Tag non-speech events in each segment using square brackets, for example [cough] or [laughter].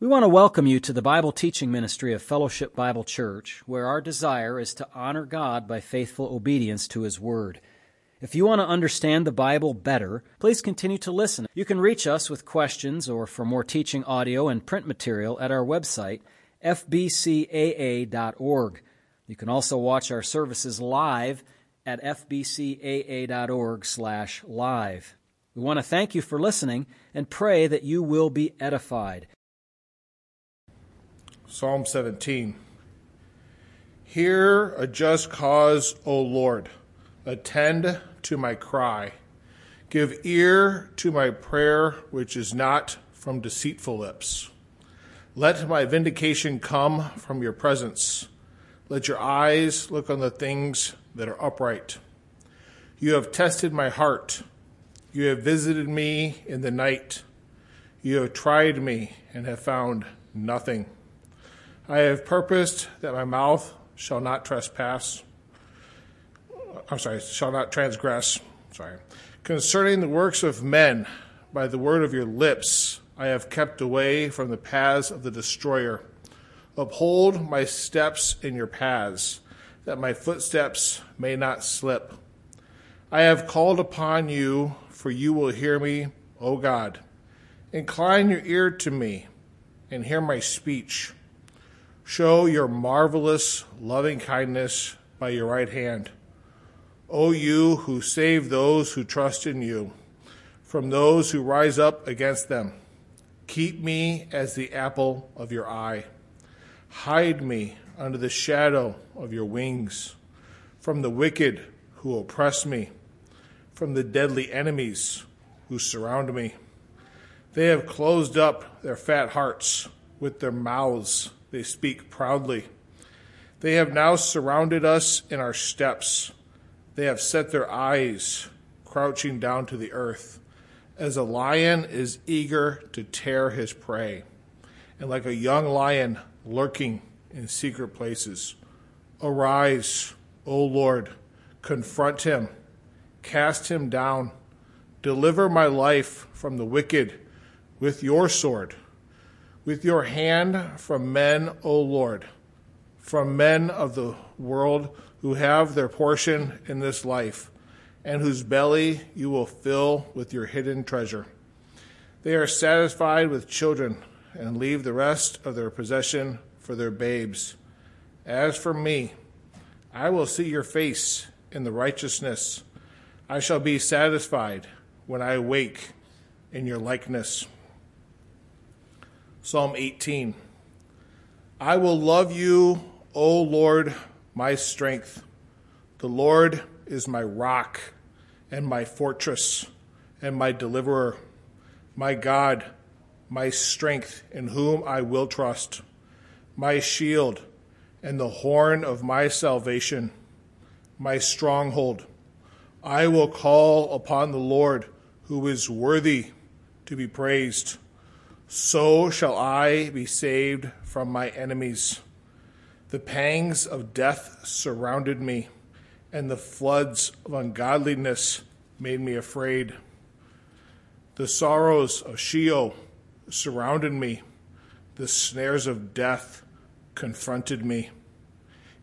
We want to welcome you to the Bible teaching ministry of Fellowship Bible Church, where our desire is to honor God by faithful obedience to His Word. If you want to understand the Bible better, please continue to listen. You can reach us with questions or for more teaching audio and print material at our website, fbcaa.org. You can also watch our services live at fbcaa.org/live. We want to thank you for listening and pray that you will be edified. Psalm 17. Hear a just cause, O Lord. Attend to my cry. Give ear to my prayer, which is not from deceitful lips. Let my vindication come from your presence. Let your eyes look on the things that are upright. You have tested my heart. You have visited me in the night. You have tried me and have found nothing. I have purposed that my mouth shall not trespass. I'm sorry, shall not transgress. Sorry. Concerning the works of men, by the word of your lips, I have kept away from the paths of the destroyer. Uphold my steps in your paths, that my footsteps may not slip. I have called upon you, for you will hear me, O God. Incline your ear to me and hear my speech. Show your marvelous loving kindness by your right hand. O you who save those who trust in you from those who rise up against them, keep me as the apple of your eye. Hide me under the shadow of your wings from the wicked who oppress me, from the deadly enemies who surround me. They have closed up their fat hearts with their mouths they speak proudly. They have now surrounded us in our steps. They have set their eyes crouching down to the earth, as a lion is eager to tear his prey, and like a young lion lurking in secret places. Arise, O Lord, confront him, cast him down, deliver my life from the wicked with your sword with your hand from men, O Lord, from men of the world who have their portion in this life, and whose belly you will fill with your hidden treasure. They are satisfied with children and leave the rest of their possession for their babes. As for me, I will see your face in the righteousness. I shall be satisfied when I wake in your likeness. Psalm 18. I will love you, O Lord, my strength. The Lord is my rock and my fortress and my deliverer, my God, my strength in whom I will trust, my shield and the horn of my salvation, my stronghold. I will call upon the Lord who is worthy to be praised so shall I be saved from my enemies. The pangs of death surrounded me, and the floods of ungodliness made me afraid. The sorrows of Sheol surrounded me, the snares of death confronted me.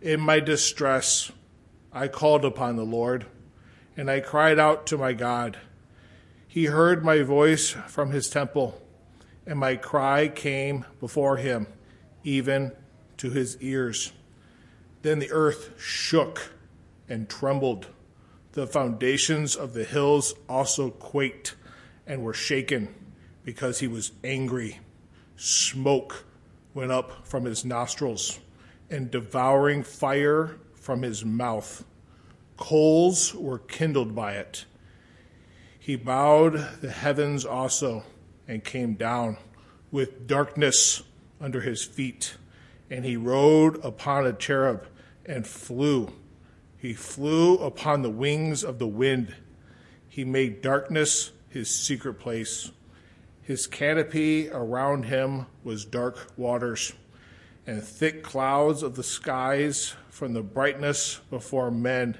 In my distress, I called upon the Lord, and I cried out to my God. He heard my voice from his temple and my cry came before him, even to his ears. Then the earth shook and trembled. The foundations of the hills also quaked and were shaken because he was angry. Smoke went up from his nostrils and devouring fire from his mouth. Coals were kindled by it. He bowed the heavens also and came down with darkness under his feet. And he rode upon a cherub and flew. He flew upon the wings of the wind. He made darkness his secret place. His canopy around him was dark waters and thick clouds of the skies from the brightness before men.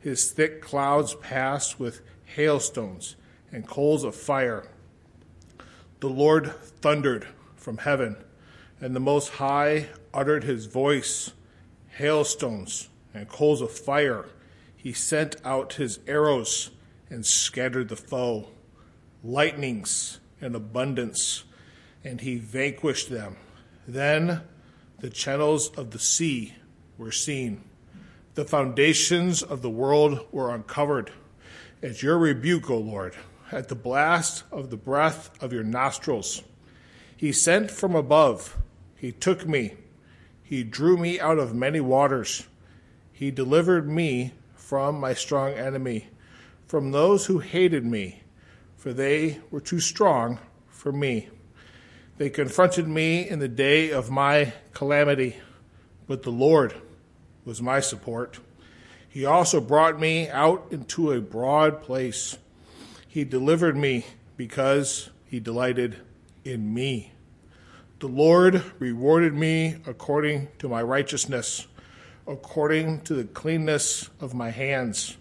His thick clouds passed with hailstones and coals of fire. The Lord thundered from heaven. And the Most High uttered his voice, hailstones and coals of fire. He sent out his arrows and scattered the foe, lightnings in abundance, and he vanquished them. Then the channels of the sea were seen. The foundations of the world were uncovered. At your rebuke, O Lord, at the blast of the breath of your nostrils, he sent from above he took me. He drew me out of many waters. He delivered me from my strong enemy, from those who hated me, for they were too strong for me. They confronted me in the day of my calamity, but the Lord was my support. He also brought me out into a broad place. He delivered me because he delighted in me. The Lord rewarded me according to my righteousness, according to the cleanness of my hands.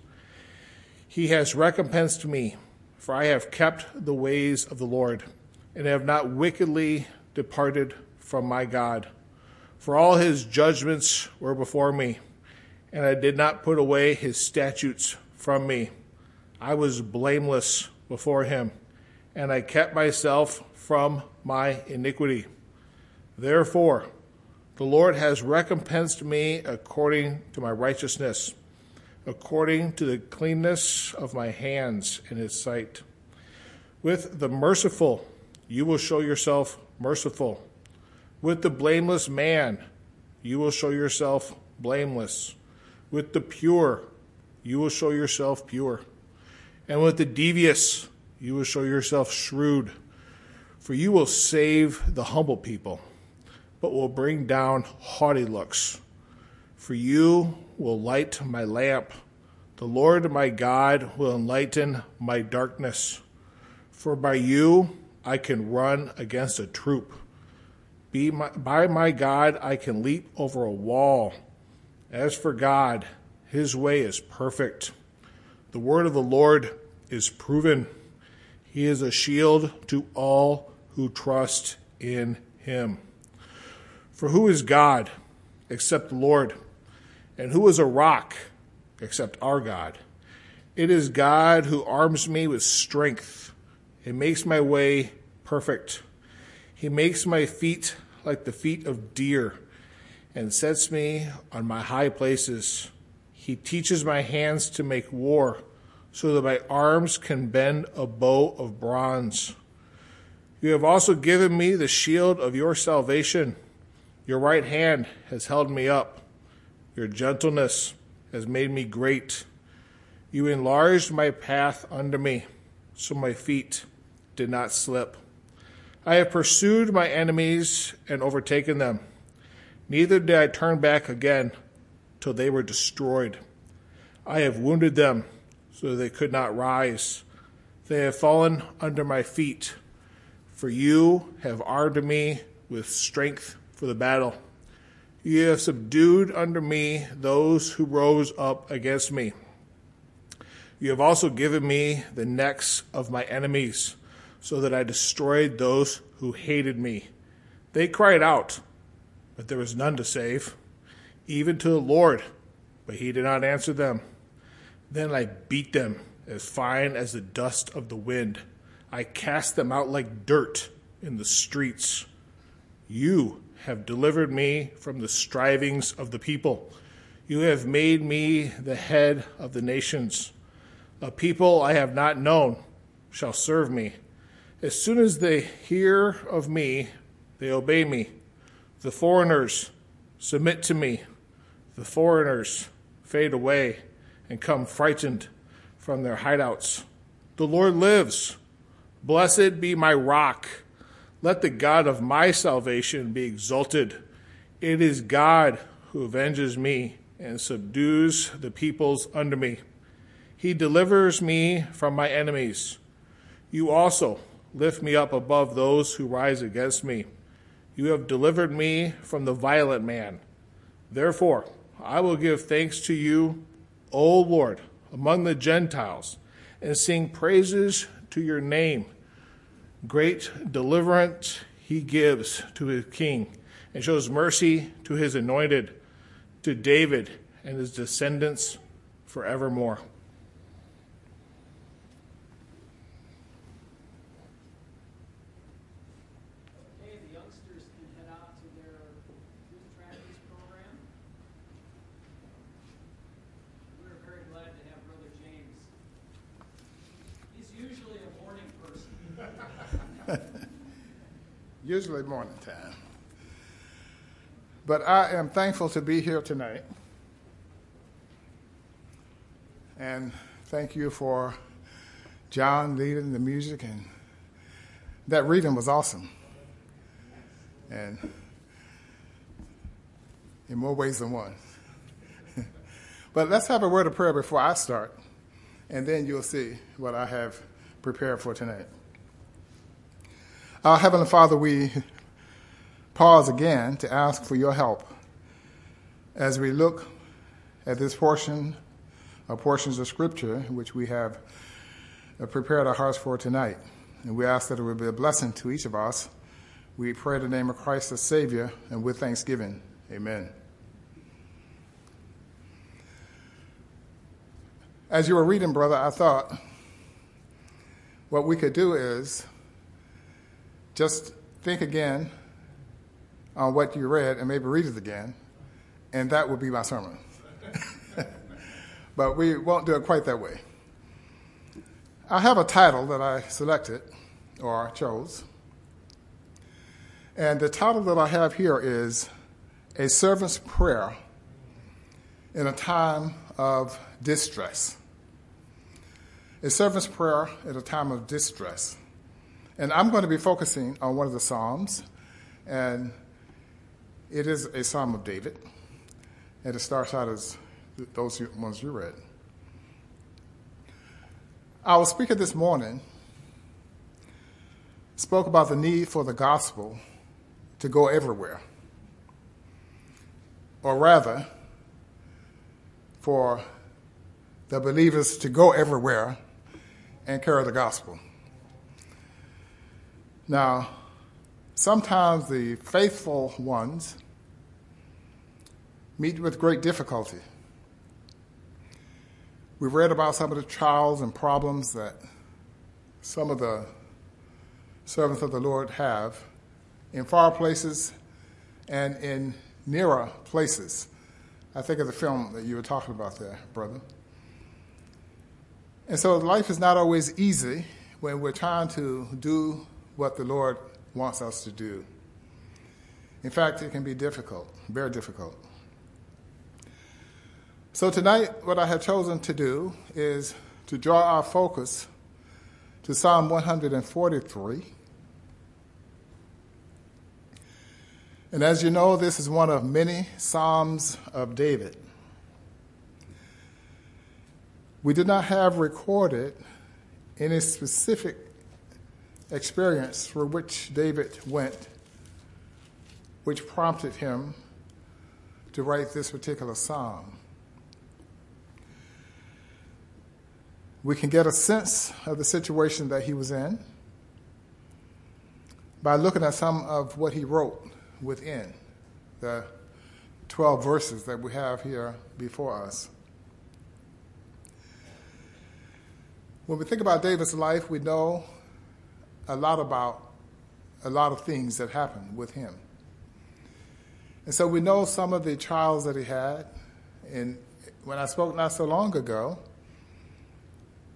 He has recompensed me, for I have kept the ways of the Lord, and have not wickedly departed from my God. For all his judgments were before me, and I did not put away his statutes from me. I was blameless before him, and I kept myself from my iniquity. Therefore, the Lord has recompensed me according to my righteousness, according to the cleanness of my hands in his sight. With the merciful, you will show yourself merciful. With the blameless man, you will show yourself blameless. With the pure, you will show yourself pure. And with the devious, you will show yourself shrewd. For you will save the humble people but will bring down haughty looks. For you will light my lamp. The Lord my God will enlighten my darkness. For by you I can run against a troop. Be my, by my God I can leap over a wall. As for God, his way is perfect. The word of the Lord is proven. He is a shield to all who trust in him. For who is God except the Lord? And who is a rock except our God? It is God who arms me with strength and makes my way perfect. He makes my feet like the feet of deer and sets me on my high places. He teaches my hands to make war so that my arms can bend a bow of bronze. You have also given me the shield of your salvation. Your right hand has held me up. Your gentleness has made me great. You enlarged my path under me, so my feet did not slip. I have pursued my enemies and overtaken them. Neither did I turn back again till they were destroyed. I have wounded them so they could not rise. They have fallen under my feet. For you have armed me with strength for the battle. You have subdued under me those who rose up against me. You have also given me the necks of my enemies, so that I destroyed those who hated me. They cried out, but there was none to save, even to the Lord, but he did not answer them. Then I beat them as fine as the dust of the wind. I cast them out like dirt in the streets. You have delivered me from the strivings of the people. You have made me the head of the nations. A people I have not known shall serve me. As soon as they hear of me, they obey me. The foreigners submit to me. The foreigners fade away and come frightened from their hideouts. The Lord lives. Blessed be my rock let the God of my salvation be exalted. It is God who avenges me and subdues the peoples under me. He delivers me from my enemies. You also lift me up above those who rise against me. You have delivered me from the violent man. Therefore, I will give thanks to you, O Lord, among the Gentiles, and sing praises to your name Great deliverance he gives to his king. and shows mercy to his anointed, to David and his descendants forevermore. Usually morning time. But I am thankful to be here tonight. And thank you for John leading the music. And that reading was awesome. And in more ways than one. [laughs] but let's have a word of prayer before I start. And then you'll see what I have prepared for tonight. Our Heavenly Father, we pause again to ask for your help as we look at this portion or portions of Scripture which we have uh, prepared our hearts for tonight. And we ask that it will be a blessing to each of us. We pray in the name of Christ the Savior and with thanksgiving. Amen. As you were reading, brother, I thought what we could do is just think again on what you read and maybe read it again, and that would be my sermon. [laughs] but we won't do it quite that way. I have a title that I selected or chose. And the title that I have here is A Servant's Prayer in a Time of Distress. A servant's prayer at a time of distress. And I'm going to be focusing on one of the Psalms, and it is a Psalm of David, and it starts out as those ones you read. Our speaker this morning spoke about the need for the gospel to go everywhere, or rather, for the believers to go everywhere and carry the gospel. Now, sometimes the faithful ones meet with great difficulty. We've read about some of the trials and problems that some of the servants of the Lord have in far places and in nearer places. I think of the film that you were talking about there, brother. And so life is not always easy when we're trying to do what the Lord wants us to do. In fact, it can be difficult, very difficult. So, tonight, what I have chosen to do is to draw our focus to Psalm 143. And as you know, this is one of many Psalms of David. We did not have recorded any specific experience through which David went, which prompted him to write this particular psalm. We can get a sense of the situation that he was in by looking at some of what he wrote within the 12 verses that we have here before us. When we think about David's life, we know a lot about a lot of things that happened with him. And so we know some of the trials that he had. And when I spoke not so long ago,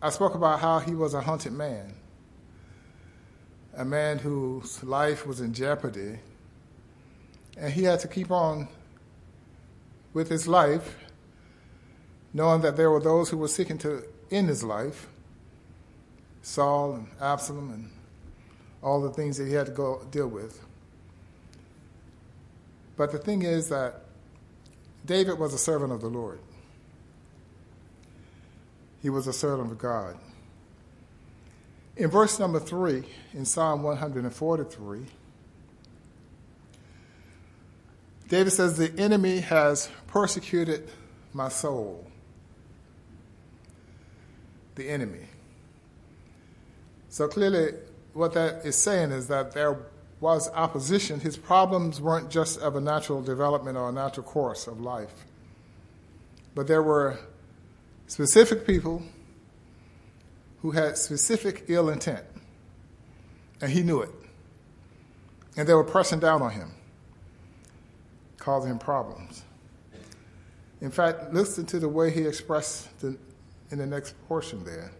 I spoke about how he was a hunted man, a man whose life was in jeopardy. And he had to keep on with his life, knowing that there were those who were seeking to end his life Saul and Absalom and all the things that he had to go deal with. But the thing is that David was a servant of the Lord. He was a servant of God. In verse number three, in Psalm 143, David says, The enemy has persecuted my soul. The enemy. So clearly, what that is saying is that there was opposition, his problems weren't just of a natural development or a natural course of life, but there were specific people who had specific ill intent, and he knew it. And they were pressing down on him, causing him problems. In fact, listen to the way he expressed the, in the next portion there.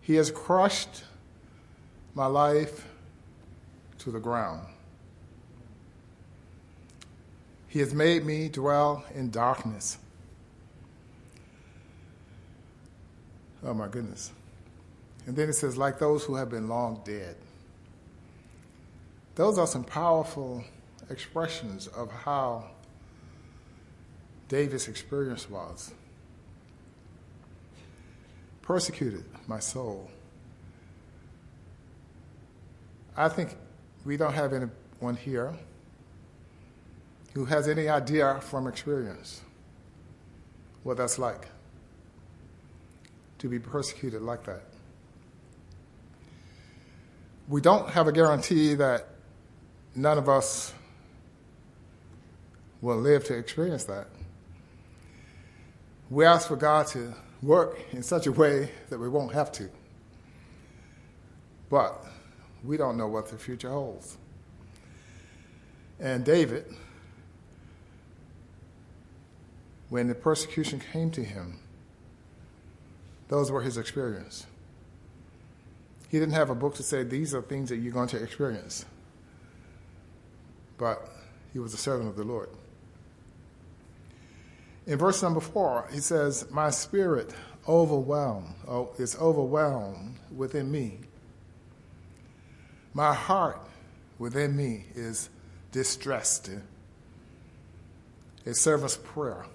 He has crushed my life to the ground. He has made me dwell in darkness. Oh my goodness. And then it says, like those who have been long dead. Those are some powerful expressions of how David's experience was. Persecuted my soul. I think we don't have anyone here who has any idea from experience what that's like to be persecuted like that. We don't have a guarantee that none of us will live to experience that. We ask for God to work in such a way that we won't have to. But we don't know what the future holds. And David, when the persecution came to him, those were his experience. He didn't have a book to say, these are things that you're going to experience. But he was a servant of the Lord. In verse number four, he says, My spirit overwhelmed, oh, is overwhelmed within me. My heart within me is distressed. A servant's prayer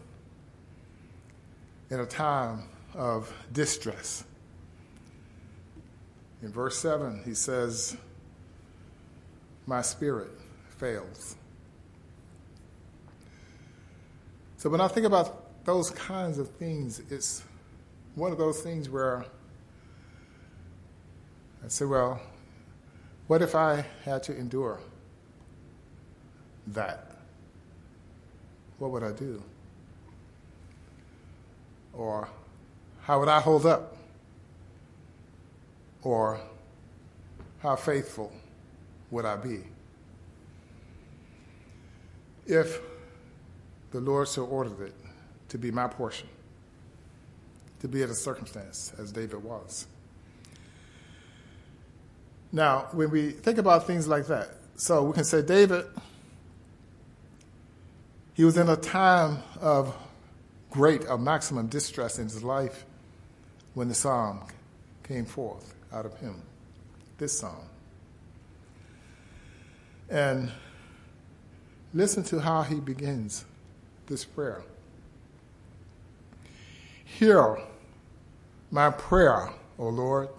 in a time of distress. In verse 7, he says, My spirit fails. So when I think about those kinds of things, it's one of those things where I say, well, what if I had to endure that? What would I do? Or how would I hold up? Or how faithful would I be? If the Lord so ordered it to be my portion, to be at a circumstance as David was. Now, when we think about things like that, so we can say David, he was in a time of great, of maximum distress in his life when the psalm came forth out of him, this psalm. And listen to how he begins this prayer. Hear my prayer, O Lord.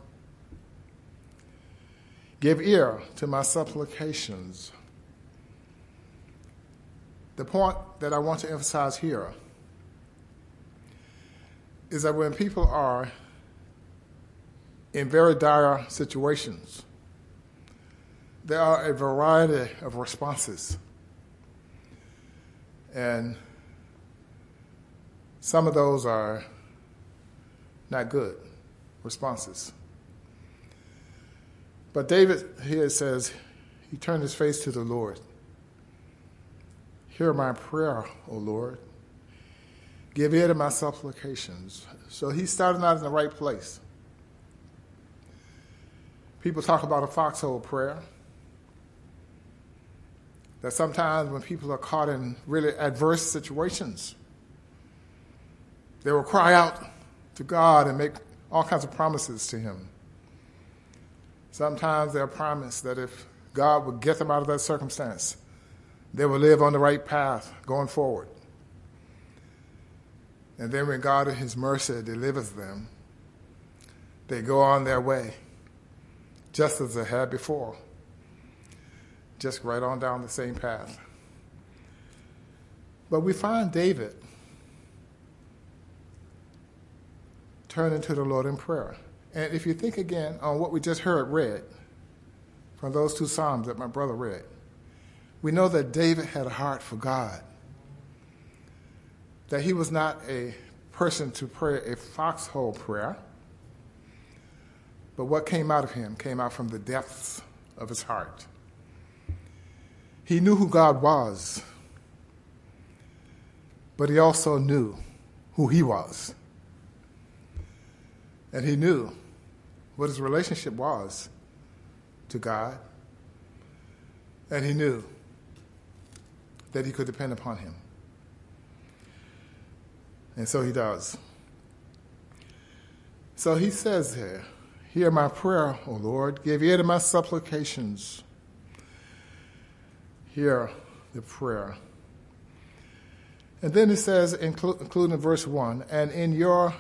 Give ear to my supplications. The point that I want to emphasize here is that when people are in very dire situations, there are a variety of responses. And some of those are not good responses. But David here says, he turned his face to the Lord. Hear my prayer, O Lord. Give ear to my supplications. So he's starting out in the right place. People talk about a foxhole prayer. That sometimes when people are caught in really adverse situations, they will cry out to God and make all kinds of promises to Him. Sometimes they're promised that if God would get them out of that circumstance, they will live on the right path going forward. And then when God in His mercy delivers them, they go on their way, just as they had before, just right on down the same path. But we find David turning to the Lord in prayer. And if you think again on what we just heard read from those two Psalms that my brother read, we know that David had a heart for God, that he was not a person to pray a foxhole prayer, but what came out of him came out from the depths of his heart. He knew who God was, but he also knew who he was. And he knew what his relationship was to God. And he knew that he could depend upon him. And so he does. So he says here, Hear my prayer, O Lord. Give ear to my supplications. Hear the prayer. And then it says, including verse 1, and in your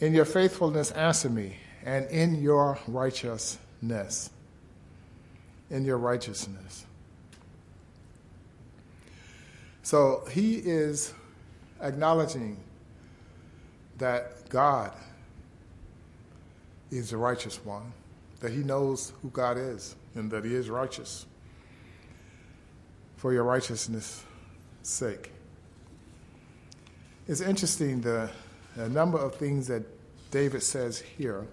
in your faithfulness answer me, and in your righteousness. In your righteousness. So he is acknowledging that God is the righteous one, that he knows who God is, and that he is righteous for your righteousness' sake. It's interesting the, the number of things that David says here,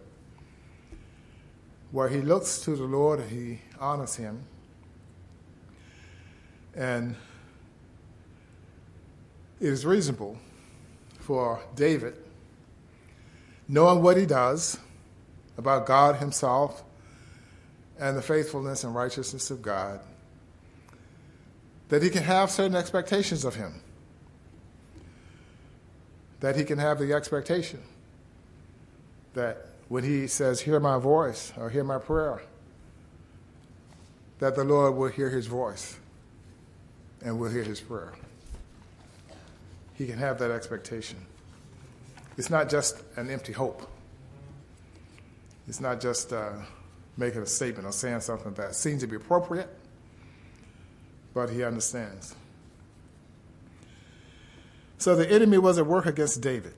where he looks to the Lord and he honors him. And it is reasonable for David, knowing what he does about God himself and the faithfulness and righteousness of God, that he can have certain expectations of him. That he can have the expectation that when he says, Hear my voice or hear my prayer, that the Lord will hear his voice and will hear his prayer he can have that expectation. It's not just an empty hope. It's not just uh, making a statement or saying something that seems to be appropriate, but he understands. So the enemy was at work against David.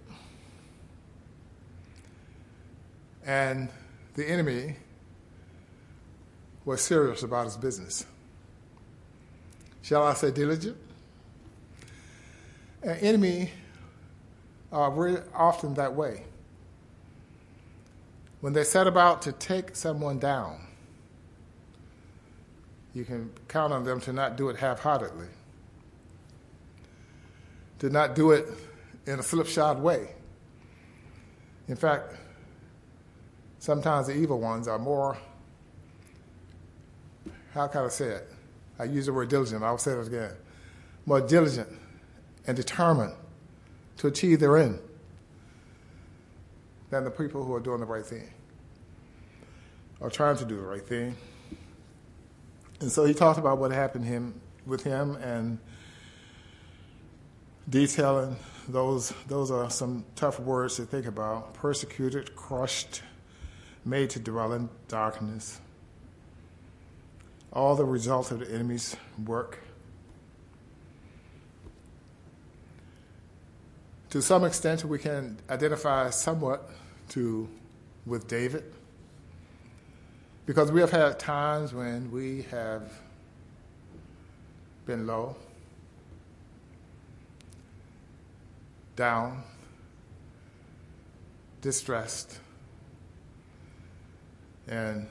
And the enemy was serious about his business. Shall I say diligent? An enemy uh, are very often that way. When they set about to take someone down, you can count on them to not do it half heartedly, to not do it in a slipshod way. In fact, sometimes the evil ones are more, how can I say it? I use the word diligent, I'll say it again. More diligent and determined to achieve their end than the people who are doing the right thing or trying to do the right thing. And so he talked about what happened him with him and detailing those those are some tough words to think about. Persecuted, crushed, made to dwell in darkness. All the result of the enemy's work. to some extent, we can identify somewhat to with David, because we have had times when we have been low, down, distressed, and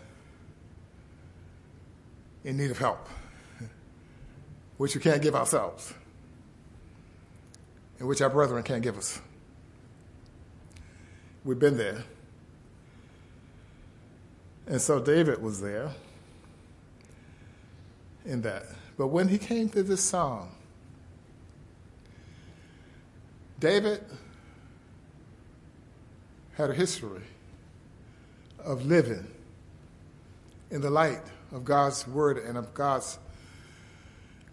in need of help, [laughs] which we can't give ourselves and which our brethren can't give us. We've been there. And so David was there in that. But when he came to this psalm, David had a history of living in the light of God's word and of God's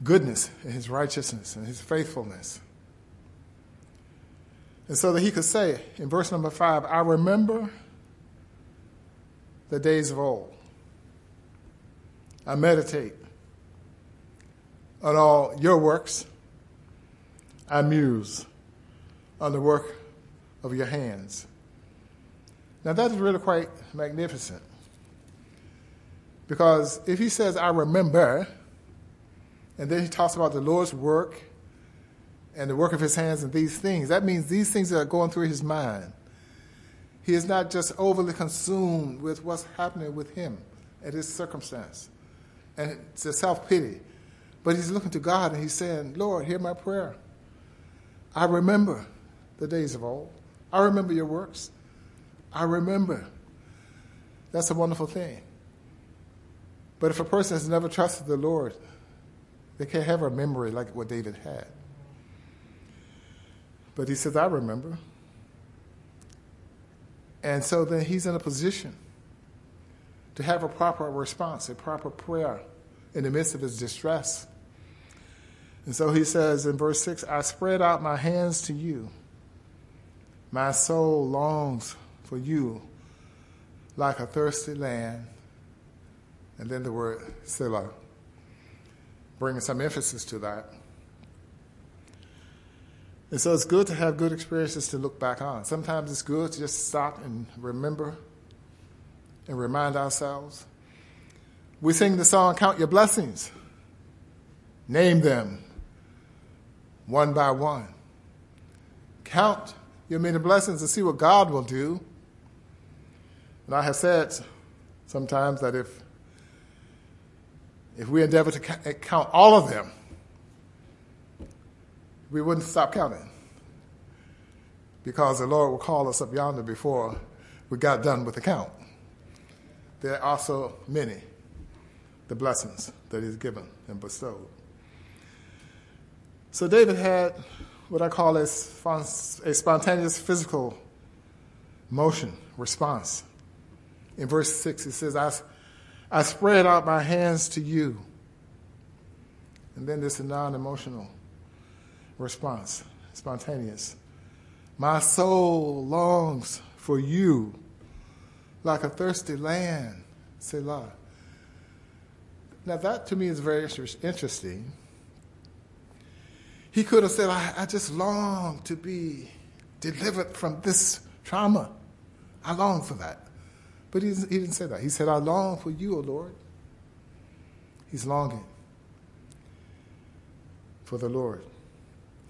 goodness and his righteousness and his faithfulness. And so that he could say in verse number five, I remember the days of old. I meditate on all your works. I muse on the work of your hands. Now, that is really quite magnificent. Because if he says, I remember, and then he talks about the Lord's work and the work of his hands and these things, that means these things are going through his mind. He is not just overly consumed with what's happening with him and his circumstance. And it's a self pity. But he's looking to God and he's saying, Lord, hear my prayer. I remember the days of old. I remember your works. I remember. That's a wonderful thing. But if a person has never trusted the Lord, they can't have a memory like what David had. But he says, I remember. And so then he's in a position to have a proper response, a proper prayer in the midst of his distress. And so he says in verse 6 I spread out my hands to you. My soul longs for you like a thirsty land. And then the word Selah, bringing some emphasis to that. And so it's good to have good experiences to look back on. Sometimes it's good to just stop and remember and remind ourselves. We sing the song, Count Your Blessings. Name them one by one. Count your many blessings and see what God will do. And I have said sometimes that if if we endeavor to count all of them, we wouldn't stop counting. Because the Lord will call us up yonder before we got done with the count. There are also many, the blessings that He's given and bestowed. So David had what I call a, a spontaneous physical motion response. In verse 6, it says, I, I spread out my hands to you. And then there's a non emotional response, spontaneous. My soul longs for you like a thirsty land, Selah. Now, that to me is very interesting. He could have said, I, I just long to be delivered from this trauma. I long for that. But he, he didn't say that. He said, I long for you, O Lord. He's longing for the Lord.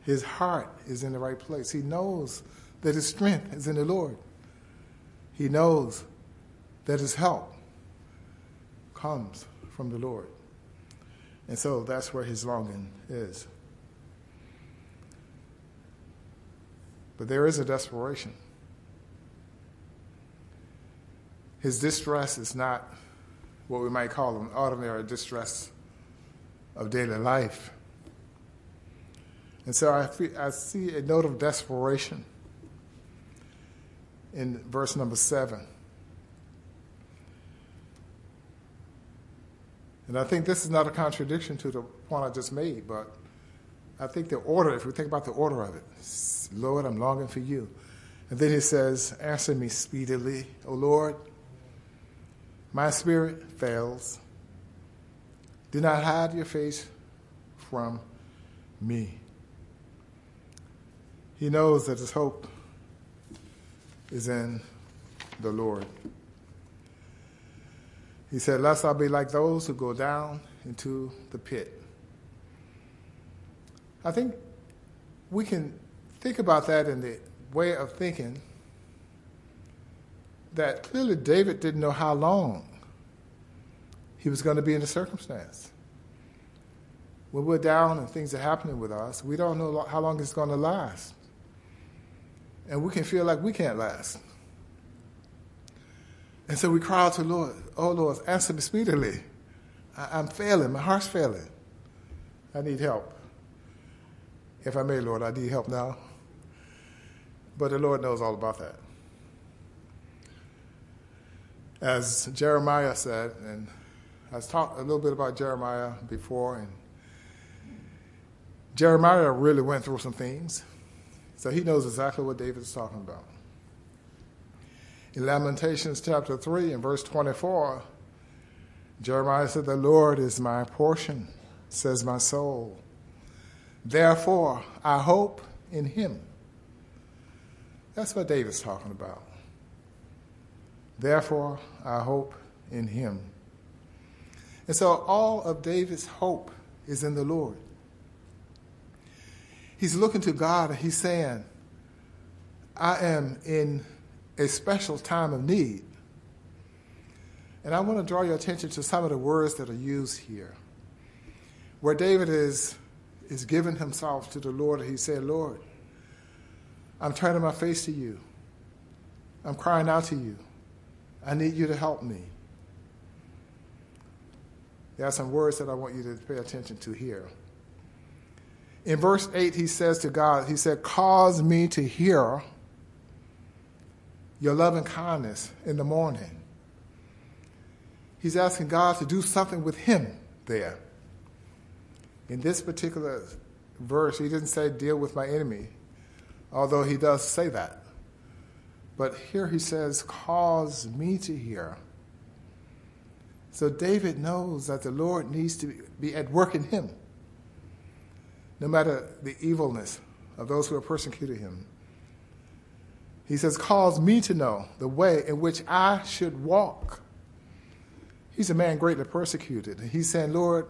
His heart is in the right place. He knows that his strength is in the Lord. He knows that his help comes from the Lord. And so that's where his longing is. But there is a desperation. His distress is not what we might call an ordinary distress of daily life. And so I, I see a note of desperation in verse number seven. And I think this is not a contradiction to the point I just made, but I think the order, if we think about the order of it, Lord, I'm longing for you. And then he says, Answer me speedily, O Lord. My spirit fails. Do not hide your face from me. He knows that his hope is in the Lord. He said, Lest I be like those who go down into the pit. I think we can think about that in the way of thinking that clearly David didn't know how long he was going to be in the circumstance. When we're down and things are happening with us, we don't know how long it's going to last and we can feel like we can't last. And so we cry out to the Lord, Oh Lord, answer me speedily. I, am failing, my heart's failing. I need help. If I may, Lord, I need help now. But the Lord knows all about that. As Jeremiah said, and I've talked a little bit about Jeremiah before, and Jeremiah really went through some things. So he knows exactly what David is talking about. In Lamentations chapter 3 and verse 24, Jeremiah said, The Lord is my portion, says my soul. Therefore, I hope in him. That's what David's talking about. Therefore, I hope in him. And so all of David's hope is in the Lord. He's looking to God and he's saying, I am in a special time of need. And I want to draw your attention to some of the words that are used here. Where David is, is giving himself to the Lord, he said, Lord, I'm turning my face to you. I'm crying out to you. I need you to help me. There are some words that I want you to pay attention to here. In verse 8, he says to God, He said, Cause me to hear your loving kindness in the morning. He's asking God to do something with him there. In this particular verse, he didn't say, Deal with my enemy, although he does say that. But here he says, Cause me to hear. So David knows that the Lord needs to be at work in him, no matter the evilness of those who are persecuting him. He says, Cause me to know the way in which I should walk. He's a man greatly persecuted. He's saying, Lord,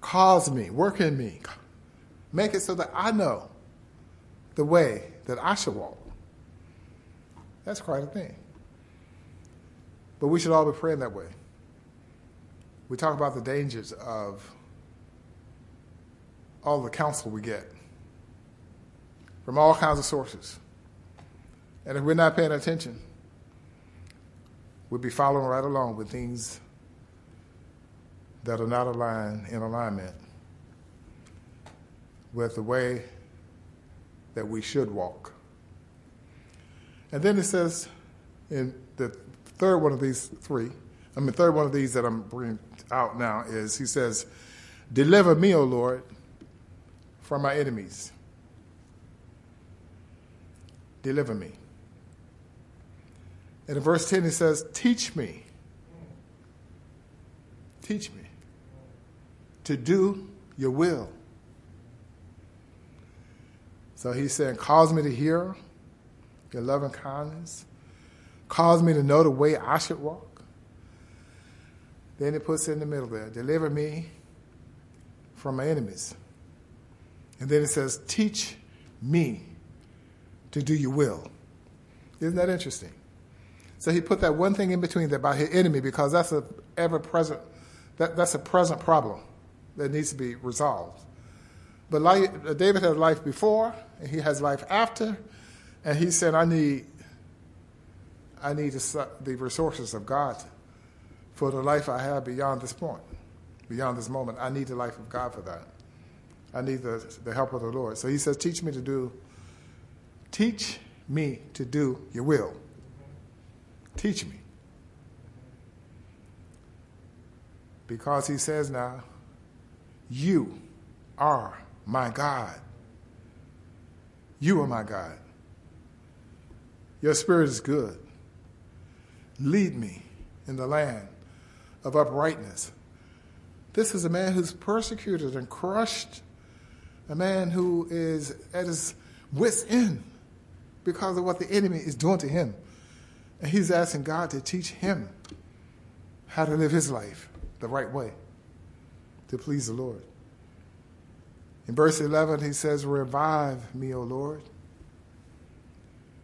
cause me, work in me, make it so that I know the way that I should walk. That's quite a thing. But we should all be praying that way. We talk about the dangers of all the counsel we get from all kinds of sources. And if we're not paying attention, we'll be following right along with things that are not aligned in alignment with the way that we should walk. And then it says in the third one of these three, I mean, third one of these that I'm bringing out now is he says, Deliver me, O Lord, from my enemies. Deliver me. And in verse 10, he says, Teach me. Teach me to do your will. So he's saying, Cause me to hear your loving kindness. Cause me to know the way I should walk. Then he puts it in the middle there Deliver me from my enemies. And then it says, Teach me to do your will. Isn't that interesting? So he put that one thing in between there about his enemy because that's a ever present that, that's a present problem that needs to be resolved. But David had life before, and he has life after, and he said, "I need, I need the resources of God for the life I have beyond this point, beyond this moment. I need the life of God for that. I need the, the help of the Lord." So he says, "Teach me to do, teach me to do Your will." Teach me. Because he says now, You are my God. You are my God. Your spirit is good. Lead me in the land of uprightness. This is a man who's persecuted and crushed, a man who is at his wits' end because of what the enemy is doing to him. And he's asking God to teach him how to live his life the right way to please the Lord. In verse 11, he says, Revive me, O Lord,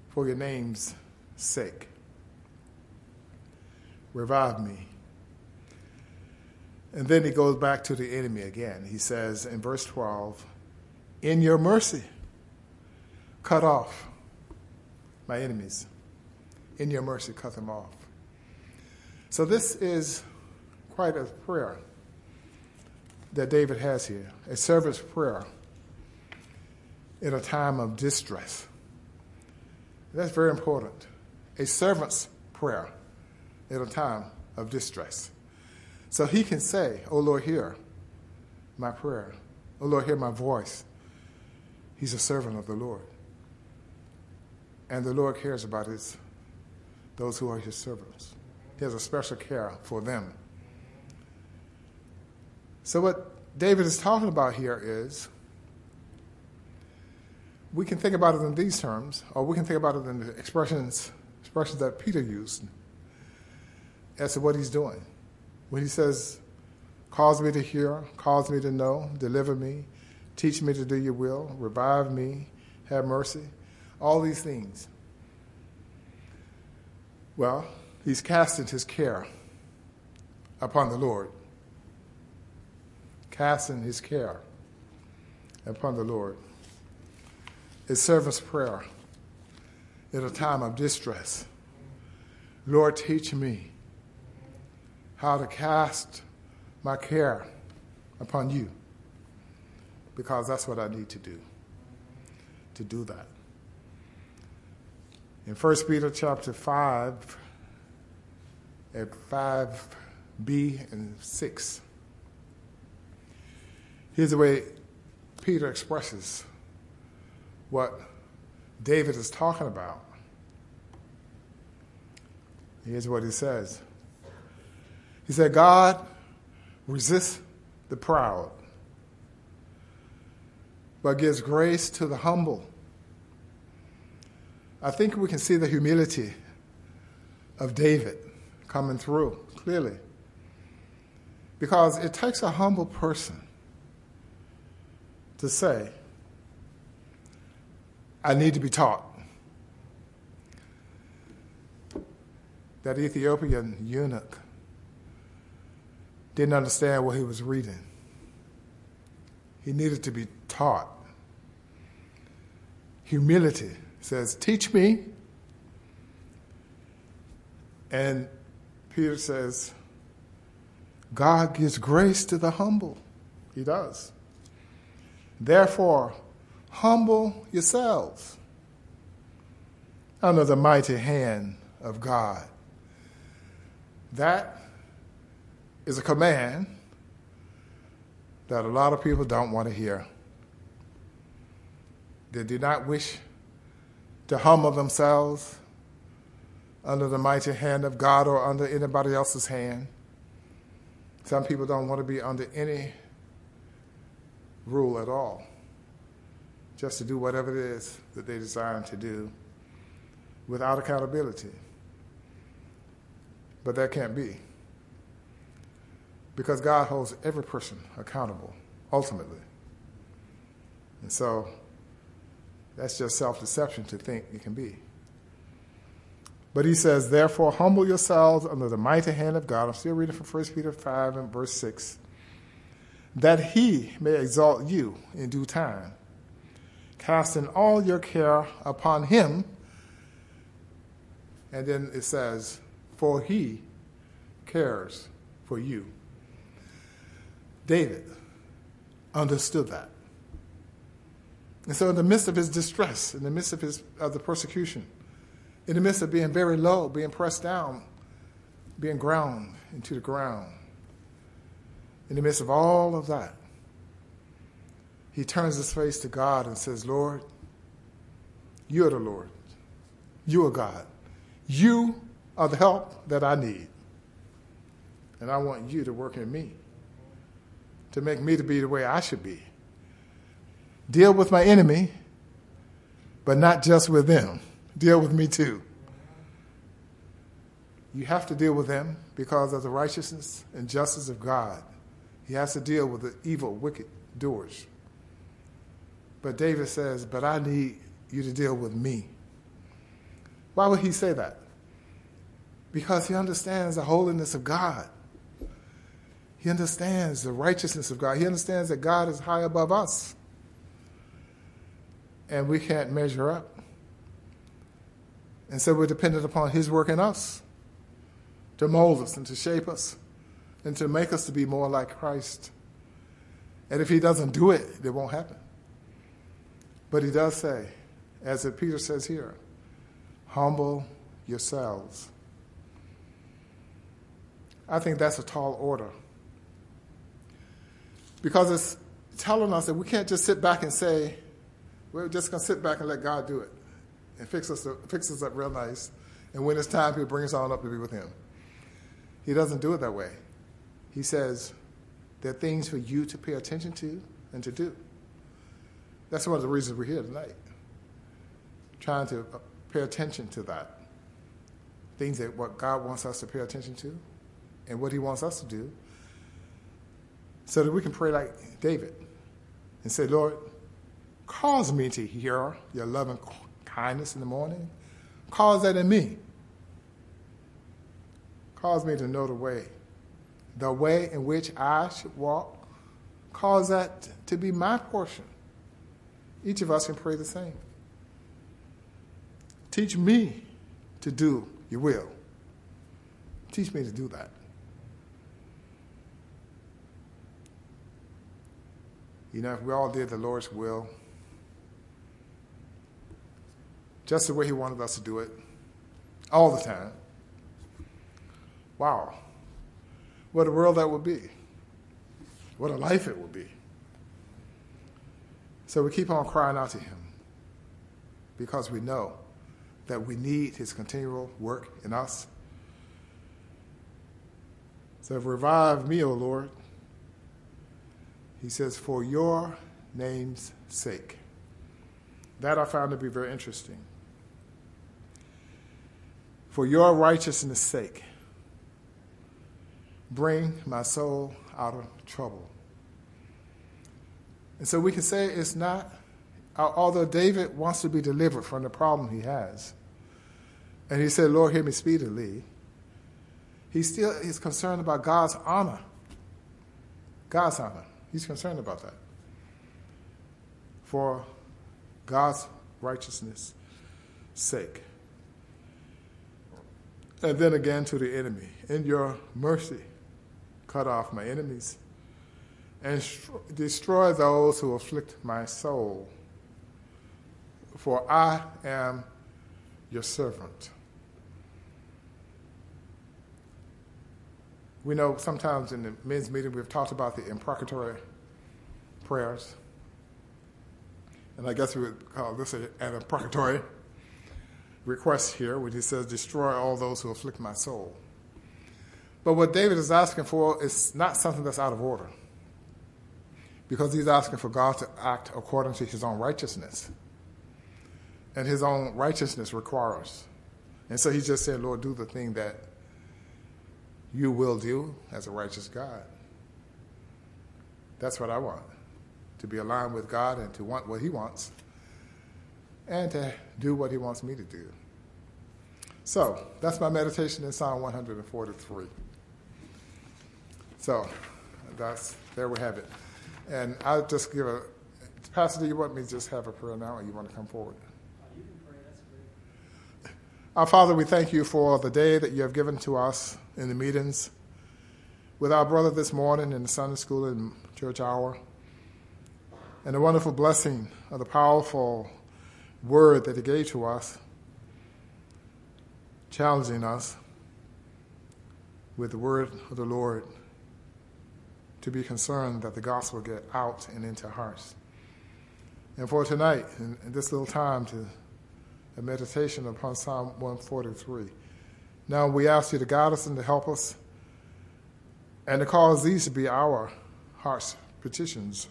for your name's sake. Revive me. And then he goes back to the enemy again. He says in verse 12, In your mercy, cut off my enemies in your mercy, cut them off. So, this is quite a prayer that David has here a servant's prayer in a time of distress. That's very important. A servant's prayer in a time of distress. So he can say, Oh Lord, hear my prayer. Oh Lord, hear my voice. He's a servant of the Lord. And the Lord cares about his those who are his servants. He has a special care for them. So, what David is talking about here is we can think about it in these terms, or we can think about it in the expressions, expressions that Peter used as to what he's doing when he says, Cause me to hear, cause me to know, deliver me, teach me to do your will, revive me, have mercy, all these things. Well, he's casting his care upon the Lord. Casting his care upon the Lord. His servant's prayer in a time of distress. Lord, teach me how to cast my care upon you because that's what I need to do to do that. In 1 Peter chapter 5 at 5b and 6 here's the way Peter expresses what David is talking about. Here's what he says. He said, God resists the proud, but gives grace to the humble. I think we can see the humility of David coming through clearly. Because it takes a humble person to say, I need to be taught. That Ethiopian eunuch didn't understand what he was reading. He needed to be taught. Humility says, Teach me. And Peter says, God gives grace to the humble. He does. Therefore, humble yourselves under the mighty hand of God. That is a command that a lot of people don't want to hear. They do not wish to humble themselves under the mighty hand of God or under anybody else's hand. Some people don't want to be under any rule at all, just to do whatever it is that they desire to do without accountability. But that can't be. Because God holds every person accountable, ultimately. And so that's just self deception to think it can be. But he says, Therefore, humble yourselves under the mighty hand of God. I'm still reading from 1 Peter 5 and verse 6. That he may exalt you in due time, casting all your care upon him. And then it says, For he cares for you. David understood that. And so, in the midst of his distress, in the midst of, his, of the persecution, in the midst of being very low, being pressed down, being ground into the ground, in the midst of all of that, he turns his face to God and says, Lord, you are the Lord. You are God. You are the help that I need. And I want you to work in me to make me to be the way I should be. Deal with my enemy, but not just with them. Deal with me too. You have to deal with them because of the righteousness and justice of God. He has to deal with the evil, wicked doers. But David says, But I need you to deal with me. Why would he say that? Because he understands the holiness of God. He understands the righteousness of God. He understands that God is high above us. And we can't measure up. And so we're dependent upon His work in us to mold us and to shape us and to make us to be more like Christ. And if He doesn't do it, it won't happen. But He does say, as Peter says here, humble yourselves. I think that's a tall order because it's telling us that we can't just sit back and say, we're just going to sit back and let God do it and fix us, fix us up real nice. And when it's time, He'll bring us all up to be with Him. He doesn't do it that way. He says, there are things for you to pay attention to and to do. That's one of the reasons we're here tonight. Trying to uh, pay attention to that. Things that what God wants us to pay attention to and what He wants us to do so that we can pray like David and say, Lord, cause me to hear your loving kindness in the morning. Cause that in me. Cause me to know the way, the way in which I should walk. Cause that to be my portion. Each of us can pray the same. Teach me to do your will. Teach me to do that. You know, if we all did the Lord's will, just the way He wanted us to do it, all the time, wow, what a world that would be. What a life it would be. So we keep on crying out to Him because we know that we need His continual work in us. So revive me, O Lord. He says, for your name's sake. That I found to be very interesting. For your righteousness' sake, bring my soul out of trouble. And so we can say it's not, although David wants to be delivered from the problem he has, and he said, Lord, hear me speedily, he still is concerned about God's honor. God's honor. He's concerned about that. For God's righteousness' sake. And then again to the enemy. In your mercy, cut off my enemies and destroy those who afflict my soul. For I am your servant. We know sometimes in the men's meeting we've talked about the imprecatory prayers. And I guess we would call this an imprecatory request here when he says, Destroy all those who afflict my soul. But what David is asking for is not something that's out of order. Because he's asking for God to act according to his own righteousness. And his own righteousness requires. And so he just said, Lord, do the thing that you will do as a righteous God. That's what I want to be aligned with God and to want what He wants and to do what He wants me to do. So that's my meditation in Psalm 143. So that's there we have it. And I'll just give a Pastor, do you want me to just have a prayer now or you want to come forward? Our Father, we thank you for the day that you have given to us in the meetings with our brother this morning in the Sunday school and church hour, and the wonderful blessing of the powerful word that he gave to us, challenging us with the word of the Lord to be concerned that the gospel get out and into hearts. And for tonight, in, in this little time to a meditation upon Psalm 143. Now we ask you to guide us and to help us and to cause these to be our heart's petitions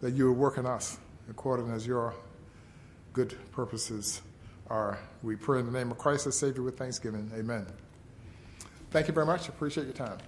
that you will work in us according as your good purposes are. We pray in the name of Christ, the Savior, with thanksgiving. Amen. Thank you very much. Appreciate your time.